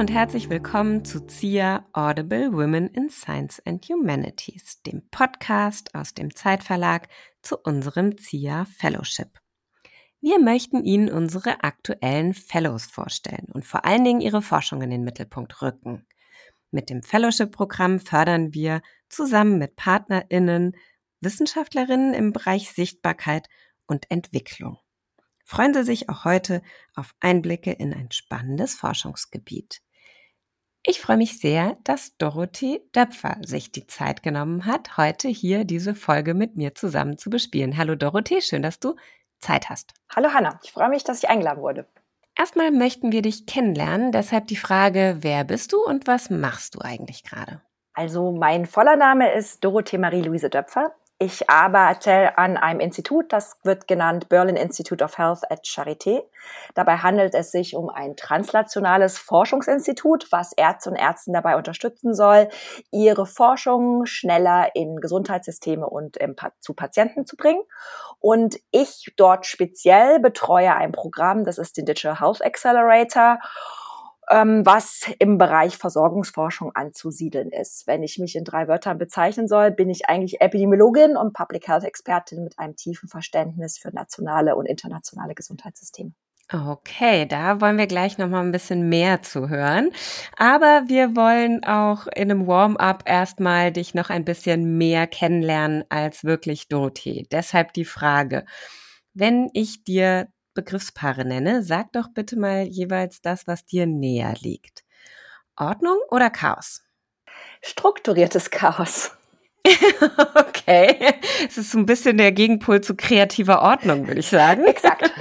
und herzlich willkommen zu ZIA Audible Women in Science and Humanities, dem Podcast aus dem Zeitverlag zu unserem ZIA Fellowship. Wir möchten Ihnen unsere aktuellen Fellows vorstellen und vor allen Dingen ihre Forschung in den Mittelpunkt rücken. Mit dem Fellowship-Programm fördern wir zusammen mit PartnerInnen Wissenschaftlerinnen im Bereich Sichtbarkeit und Entwicklung freuen Sie sich auch heute auf Einblicke in ein spannendes Forschungsgebiet. Ich freue mich sehr, dass Dorothee Döpfer sich die Zeit genommen hat, heute hier diese Folge mit mir zusammen zu bespielen. Hallo Dorothee, schön, dass du Zeit hast. Hallo Hanna, ich freue mich, dass ich eingeladen wurde. Erstmal möchten wir dich kennenlernen, deshalb die Frage, wer bist du und was machst du eigentlich gerade? Also mein voller Name ist Dorothee Marie-Louise Döpfer. Ich arbeite an einem Institut, das wird genannt Berlin Institute of Health at Charité. Dabei handelt es sich um ein translationales Forschungsinstitut, was Ärzte und Ärzten dabei unterstützen soll, ihre Forschung schneller in Gesundheitssysteme und zu Patienten zu bringen. Und ich dort speziell betreue ein Programm, das ist den Digital Health Accelerator ähm, was im Bereich Versorgungsforschung anzusiedeln ist. Wenn ich mich in drei Wörtern bezeichnen soll, bin ich eigentlich Epidemiologin und Public Health Expertin mit einem tiefen Verständnis für nationale und internationale Gesundheitssysteme. Okay, da wollen wir gleich noch mal ein bisschen mehr zu hören. Aber wir wollen auch in einem Warm-up erstmal dich noch ein bisschen mehr kennenlernen als wirklich Dorothee. Deshalb die Frage, wenn ich dir Begriffspaare nenne, sag doch bitte mal jeweils das, was dir näher liegt. Ordnung oder Chaos? Strukturiertes Chaos. okay. Es ist so ein bisschen der Gegenpol zu kreativer Ordnung, würde ich sagen. Exakt.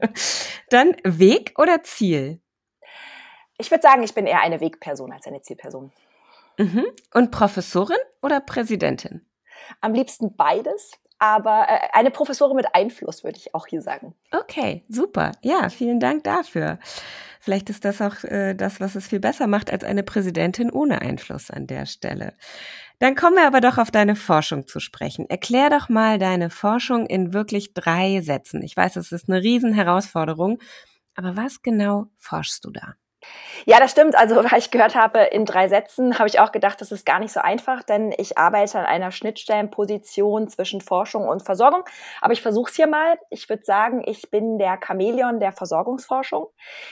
Dann Weg oder Ziel? Ich würde sagen, ich bin eher eine Wegperson als eine Zielperson. Mhm. Und Professorin oder Präsidentin? Am liebsten beides aber äh, eine Professorin mit Einfluss, würde ich auch hier sagen. Okay, super. Ja, vielen Dank dafür. Vielleicht ist das auch äh, das, was es viel besser macht als eine Präsidentin ohne Einfluss an der Stelle. Dann kommen wir aber doch auf deine Forschung zu sprechen. Erklär doch mal deine Forschung in wirklich drei Sätzen. Ich weiß, es ist eine Riesenherausforderung, aber was genau forschst du da? Ja, das stimmt. Also, weil ich gehört habe, in drei Sätzen habe ich auch gedacht, das ist gar nicht so einfach, denn ich arbeite an einer Schnittstellenposition zwischen Forschung und Versorgung. Aber ich versuche es hier mal. Ich würde sagen, ich bin der Chamäleon der Versorgungsforschung.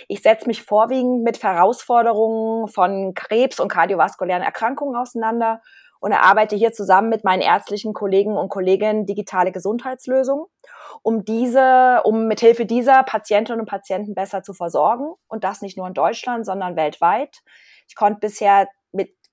Ich setze mich vorwiegend mit Herausforderungen von Krebs und kardiovaskulären Erkrankungen auseinander und erarbeite hier zusammen mit meinen ärztlichen Kollegen und Kolleginnen digitale Gesundheitslösungen um diese, um mithilfe dieser Patientinnen und Patienten besser zu versorgen und das nicht nur in Deutschland, sondern weltweit. Ich konnte bisher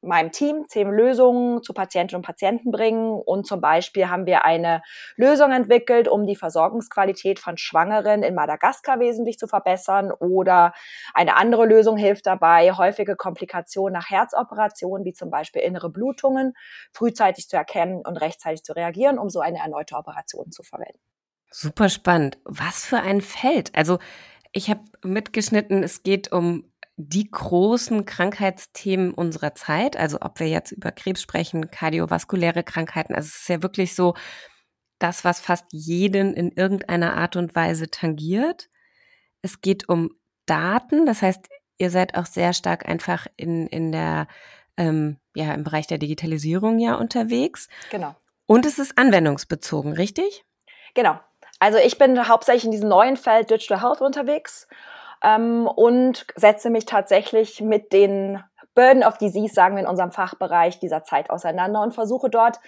meinem Team zehn Lösungen zu Patientinnen und Patienten bringen und zum Beispiel haben wir eine Lösung entwickelt, um die Versorgungsqualität von Schwangeren in Madagaskar wesentlich zu verbessern oder eine andere Lösung hilft dabei, häufige Komplikationen nach Herzoperationen wie zum Beispiel innere Blutungen frühzeitig zu erkennen und rechtzeitig zu reagieren, um so eine erneute Operation zu verwenden. Super spannend. Was für ein Feld. Also ich habe mitgeschnitten, es geht um die großen Krankheitsthemen unserer Zeit. Also ob wir jetzt über Krebs sprechen, kardiovaskuläre Krankheiten. Also es ist ja wirklich so das, was fast jeden in irgendeiner Art und Weise tangiert. Es geht um Daten. Das heißt, ihr seid auch sehr stark einfach in, in der, ähm, ja, im Bereich der Digitalisierung ja unterwegs. Genau. Und es ist anwendungsbezogen, richtig? Genau. Also ich bin hauptsächlich in diesem neuen Feld Digital Health unterwegs ähm, und setze mich tatsächlich mit den Burden of Disease, sagen wir in unserem Fachbereich, dieser Zeit auseinander und versuche dort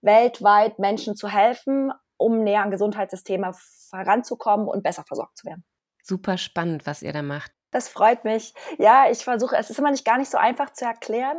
weltweit Menschen zu helfen, um näher an Gesundheitssysteme heranzukommen und besser versorgt zu werden. Super spannend, was ihr da macht. Das freut mich. Ja, ich versuche, es ist immer nicht gar nicht so einfach zu erklären.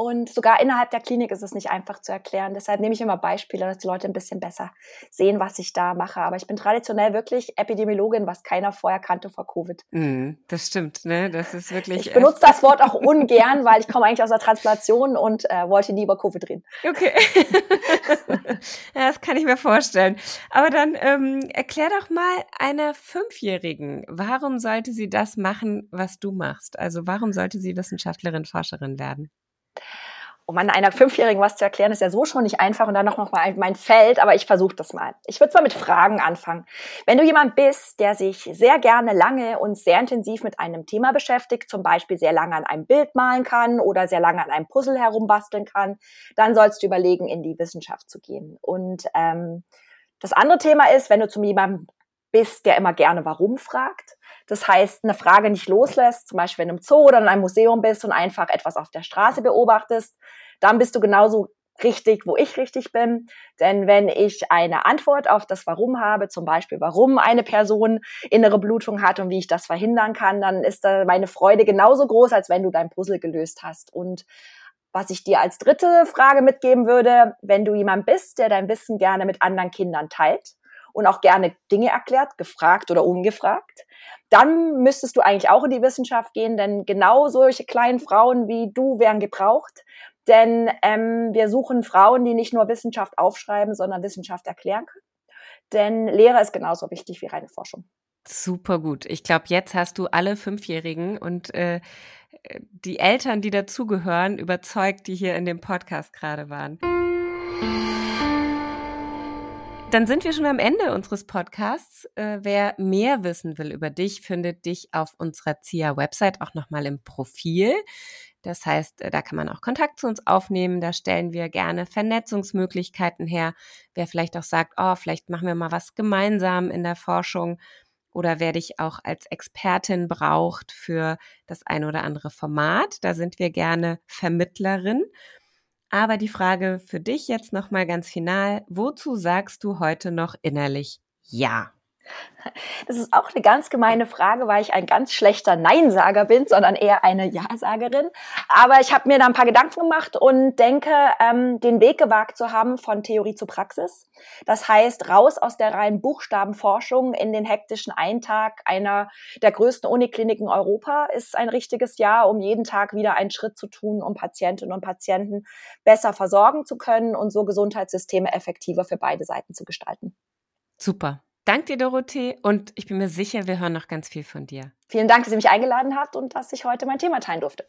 Und sogar innerhalb der Klinik ist es nicht einfach zu erklären. Deshalb nehme ich immer Beispiele, dass die Leute ein bisschen besser sehen, was ich da mache. Aber ich bin traditionell wirklich Epidemiologin, was keiner vorher kannte vor Covid. Mm, das stimmt, ne? Das ist wirklich. Ich benutze das Wort auch ungern, weil ich komme eigentlich aus der Transplantation und äh, wollte nie über Covid reden. Okay. ja, das kann ich mir vorstellen. Aber dann ähm, erklär doch mal einer Fünfjährigen, warum sollte sie das machen, was du machst? Also warum sollte sie Wissenschaftlerin, Forscherin werden? Um an einer Fünfjährigen was zu erklären, ist ja so schon nicht einfach und dann noch mal mein Feld, aber ich versuche das mal. Ich würde zwar mit Fragen anfangen. Wenn du jemand bist, der sich sehr gerne lange und sehr intensiv mit einem Thema beschäftigt, zum Beispiel sehr lange an einem Bild malen kann oder sehr lange an einem Puzzle herumbasteln kann, dann sollst du überlegen, in die Wissenschaft zu gehen. Und ähm, das andere Thema ist, wenn du zu jemandem bist, der immer gerne warum fragt, das heißt, eine Frage nicht loslässt, zum Beispiel wenn du im Zoo oder in einem Museum bist und einfach etwas auf der Straße beobachtest, dann bist du genauso richtig, wo ich richtig bin. Denn wenn ich eine Antwort auf das Warum habe, zum Beispiel warum eine Person innere Blutung hat und wie ich das verhindern kann, dann ist da meine Freude genauso groß, als wenn du dein Puzzle gelöst hast. Und was ich dir als dritte Frage mitgeben würde, wenn du jemand bist, der dein Wissen gerne mit anderen Kindern teilt und auch gerne Dinge erklärt, gefragt oder ungefragt, dann müsstest du eigentlich auch in die Wissenschaft gehen, denn genau solche kleinen Frauen wie du wären gebraucht. Denn ähm, wir suchen Frauen, die nicht nur Wissenschaft aufschreiben, sondern Wissenschaft erklären können. Denn Lehre ist genauso wichtig wie reine Forschung. Super gut. Ich glaube, jetzt hast du alle Fünfjährigen und äh, die Eltern, die dazugehören, überzeugt, die hier in dem Podcast gerade waren. Dann sind wir schon am Ende unseres Podcasts. Äh, wer mehr wissen will über dich, findet dich auf unserer ZIA-Website auch nochmal im Profil. Das heißt, äh, da kann man auch Kontakt zu uns aufnehmen. Da stellen wir gerne Vernetzungsmöglichkeiten her. Wer vielleicht auch sagt, oh, vielleicht machen wir mal was gemeinsam in der Forschung oder wer dich auch als Expertin braucht für das ein oder andere Format. Da sind wir gerne Vermittlerin. Aber die Frage für dich jetzt nochmal ganz final. Wozu sagst du heute noch innerlich Ja? Das ist auch eine ganz gemeine Frage, weil ich ein ganz schlechter Neinsager bin, sondern eher eine Ja-Sagerin. Aber ich habe mir da ein paar Gedanken gemacht und denke, ähm, den Weg gewagt zu haben von Theorie zu Praxis. Das heißt, raus aus der reinen Buchstabenforschung in den hektischen Eintag einer der größten Unikliniken Europa ist ein richtiges Jahr, um jeden Tag wieder einen Schritt zu tun, um Patientinnen und Patienten besser versorgen zu können und so Gesundheitssysteme effektiver für beide Seiten zu gestalten. Super. Dank dir, Dorothee. Und ich bin mir sicher, wir hören noch ganz viel von dir. Vielen Dank, dass ihr mich eingeladen habt und dass ich heute mein Thema teilen durfte.